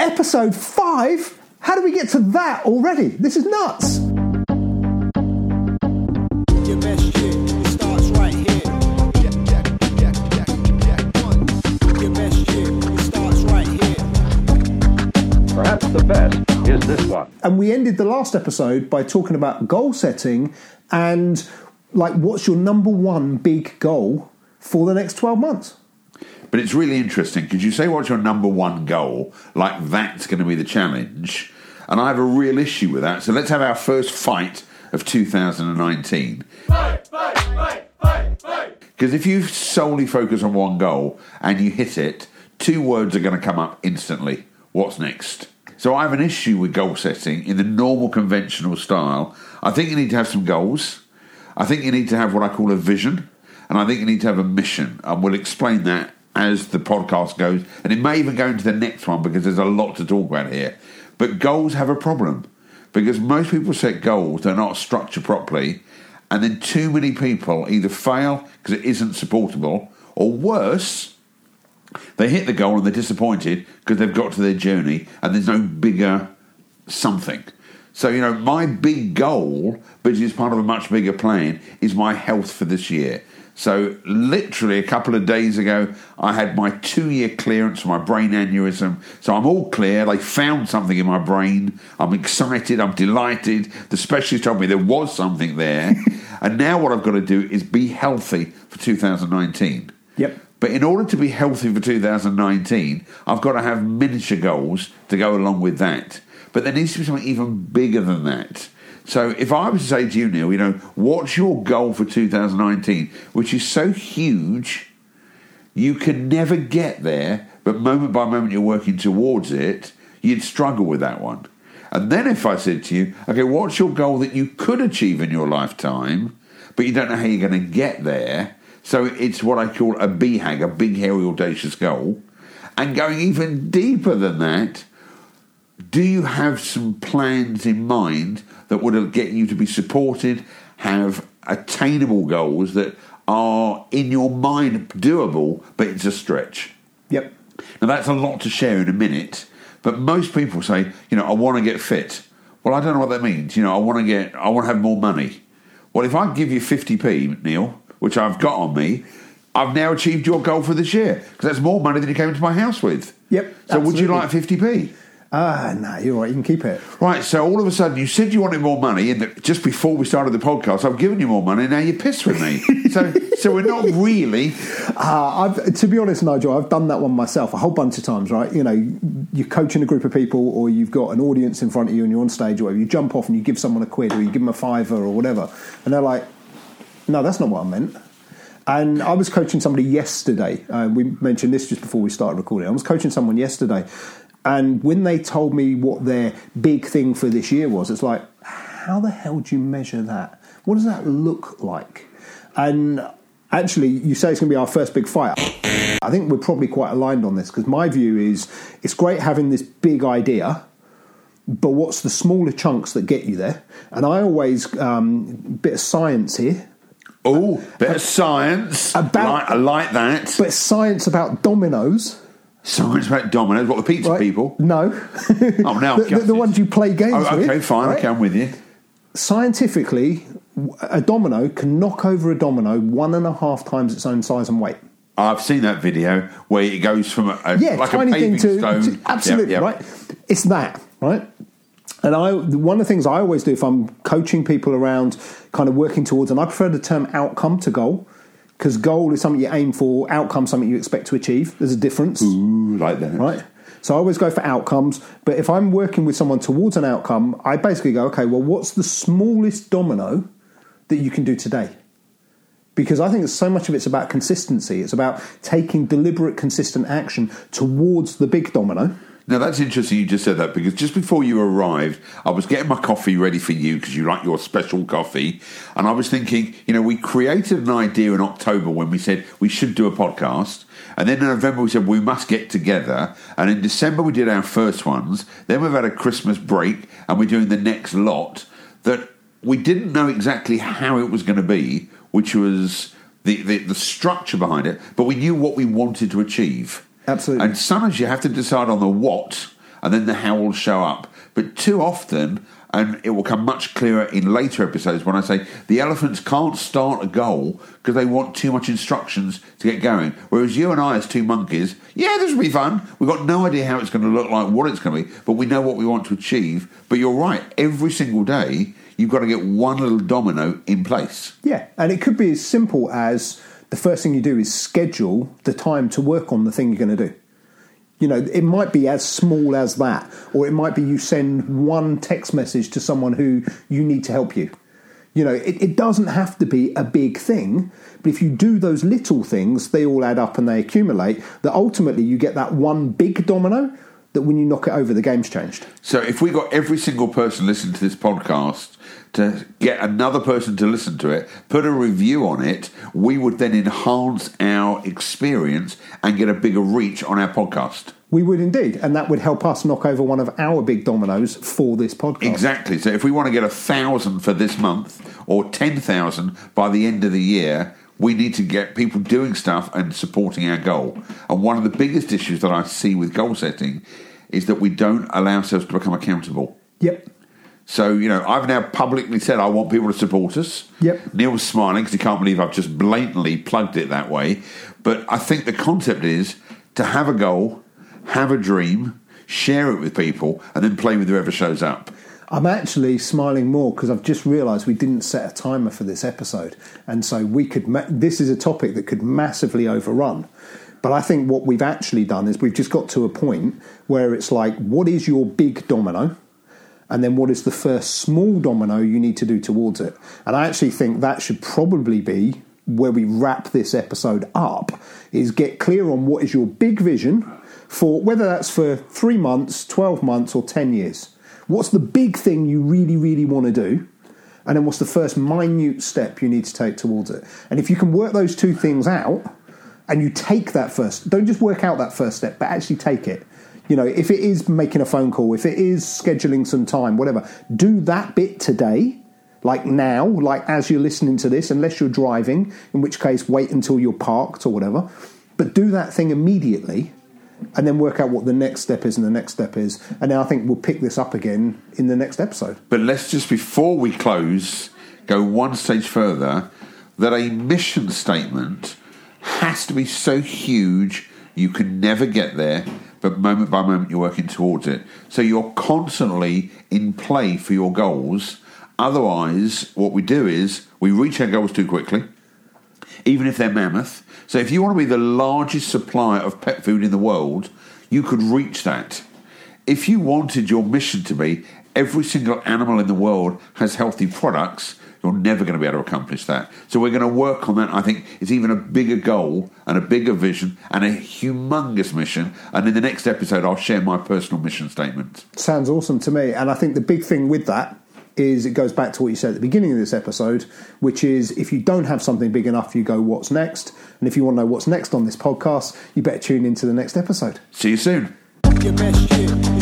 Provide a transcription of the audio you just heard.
Episode five? How do we get to that already? This is nuts. Your best shit, it starts right here. Your best shit, it starts right here. Perhaps the best is this one. And we ended the last episode by talking about goal setting and like what's your number one big goal for the next 12 months? But it's really interesting because you say what's your number one goal, like that's going to be the challenge. And I have a real issue with that. So let's have our first fight of 2019. Fight, fight, fight, fight, fight. Because if you solely focus on one goal and you hit it, two words are going to come up instantly. What's next? So I have an issue with goal setting in the normal conventional style. I think you need to have some goals. I think you need to have what I call a vision. And I think you need to have a mission. And we'll explain that as the podcast goes. And it may even go into the next one because there's a lot to talk about here. But goals have a problem because most people set goals, they're not structured properly. And then too many people either fail because it isn't supportable, or worse, they hit the goal and they're disappointed because they've got to their journey and there's no bigger something. So, you know, my big goal, which is part of a much bigger plan, is my health for this year. So, literally a couple of days ago, I had my two year clearance for my brain aneurysm. So, I'm all clear. They found something in my brain. I'm excited. I'm delighted. The specialist told me there was something there. and now, what I've got to do is be healthy for 2019. Yep. But in order to be healthy for 2019, I've got to have miniature goals to go along with that. But there needs to be something even bigger than that. So if I was to say to you, Neil, you know, what's your goal for 2019, which is so huge, you can never get there, but moment by moment you're working towards it, you'd struggle with that one. And then if I said to you, okay, what's your goal that you could achieve in your lifetime, but you don't know how you're going to get there? So it's what I call a BHAG, a big, hairy, audacious goal. And going even deeper than that, do you have some plans in mind that would get you to be supported, have attainable goals that are in your mind doable, but it's a stretch? Yep. Now, that's a lot to share in a minute, but most people say, you know, I want to get fit. Well, I don't know what that means. You know, I want to get, I want to have more money. Well, if I give you 50p, Neil, which I've got on me, I've now achieved your goal for this year because that's more money than you came into my house with. Yep, So would you like 50p? Ah, no, you're right. You can keep it. Right, so all of a sudden you said you wanted more money, and that just before we started the podcast, I've given you more money, now you're pissed with me. so, so we're not really. Uh, I've, to be honest, Nigel, I've done that one myself a whole bunch of times, right? You know, you're coaching a group of people, or you've got an audience in front of you and you're on stage, or whatever. You jump off and you give someone a quid, or you give them a fiver, or whatever. And they're like, no, that's not what I meant. And I was coaching somebody yesterday. Uh, we mentioned this just before we started recording. I was coaching someone yesterday, and when they told me what their big thing for this year was, it's like, how the hell do you measure that? What does that look like? And actually, you say it's going to be our first big fight. I think we're probably quite aligned on this because my view is it's great having this big idea, but what's the smaller chunks that get you there? And I always um, bit of science here, Oh, bit of science. About- like, I like that. but science about dominoes, science about dominoes. What the pizza right? people? No, Oh, now the, the, the ones you play games Oh, with. okay, fine. right? Okay, I'm with you. Scientifically, a domino can knock over a domino one and a half times its own size and weight. I've seen that video where it goes from a, a yeah, like tiny a thing to, stone. to- absolutely Yep, yep. right. It's that right. And I, one of the things I always do if I'm coaching people around kind of working towards, and I prefer the term outcome to goal, because goal is something you aim for, outcome something you expect to achieve. There's a difference, Ooh, like that. right? So I always go for outcomes. But if I'm working with someone towards an outcome, I basically go, okay, well, what's the smallest domino that you can do today? Because I think so much of it's about consistency. It's about taking deliberate, consistent action towards the big domino. Now that's interesting. You just said that because just before you arrived, I was getting my coffee ready for you because you like your special coffee, and I was thinking, you know, we created an idea in October when we said we should do a podcast, and then in November we said we must get together, and in December we did our first ones. Then we've had a Christmas break, and we're doing the next lot. That we didn't know exactly how it was going to be, which was the, the the structure behind it, but we knew what we wanted to achieve. Absolutely. And sometimes you have to decide on the what and then the how will show up. But too often, and it will come much clearer in later episodes when I say the elephants can't start a goal because they want too much instructions to get going. Whereas you and I, as two monkeys, yeah, this will be fun. We've got no idea how it's going to look like, what it's going to be, but we know what we want to achieve. But you're right, every single day, you've got to get one little domino in place. Yeah, and it could be as simple as the first thing you do is schedule the time to work on the thing you're going to do. You know, it might be as small as that, or it might be you send one text message to someone who you need to help you. You know, it, it doesn't have to be a big thing, but if you do those little things, they all add up and they accumulate, that ultimately you get that one big domino that when you knock it over, the game's changed. So if we got every single person listening to this podcast to get another person to listen to it, put a review on it, we would then enhance our experience and get a bigger reach on our podcast. We would indeed, and that would help us knock over one of our big dominoes for this podcast. Exactly. So if we want to get a thousand for this month or ten thousand by the end of the year, we need to get people doing stuff and supporting our goal. And one of the biggest issues that I see with goal setting is that we don't allow ourselves to become accountable. Yep. So, you know, I've now publicly said I want people to support us. Yep. Neil's smiling because he can't believe I've just blatantly plugged it that way. But I think the concept is to have a goal, have a dream, share it with people, and then play with whoever shows up. I'm actually smiling more because I've just realised we didn't set a timer for this episode, and so we could. Ma- this is a topic that could massively overrun. But I think what we've actually done is we've just got to a point where it's like, what is your big domino? And then what is the first small domino you need to do towards it? And I actually think that should probably be where we wrap this episode up is get clear on what is your big vision for whether that's for three months, 12 months, or 10 years. What's the big thing you really, really want to do? And then what's the first minute step you need to take towards it? And if you can work those two things out and you take that first, don't just work out that first step, but actually take it. You know, if it is making a phone call, if it is scheduling some time, whatever, do that bit today, like now, like as you're listening to this, unless you're driving, in which case wait until you're parked or whatever. But do that thing immediately and then work out what the next step is and the next step is. And then I think we'll pick this up again in the next episode. But let's just, before we close, go one stage further that a mission statement has to be so huge you can never get there, but moment by moment you're working towards it. So you're constantly in play for your goals. Otherwise, what we do is we reach our goals too quickly, even if they're mammoth. So if you want to be the largest supplier of pet food in the world, you could reach that. If you wanted your mission to be every single animal in the world has healthy products, you're never going to be able to accomplish that. So we're going to work on that. I think it's even a bigger goal and a bigger vision and a humongous mission. And in the next episode, I'll share my personal mission statement. Sounds awesome to me. And I think the big thing with that is it goes back to what you said at the beginning of this episode, which is if you don't have something big enough, you go, what's next? And if you want to know what's next on this podcast, you better tune into the next episode. See you soon. Your best shit.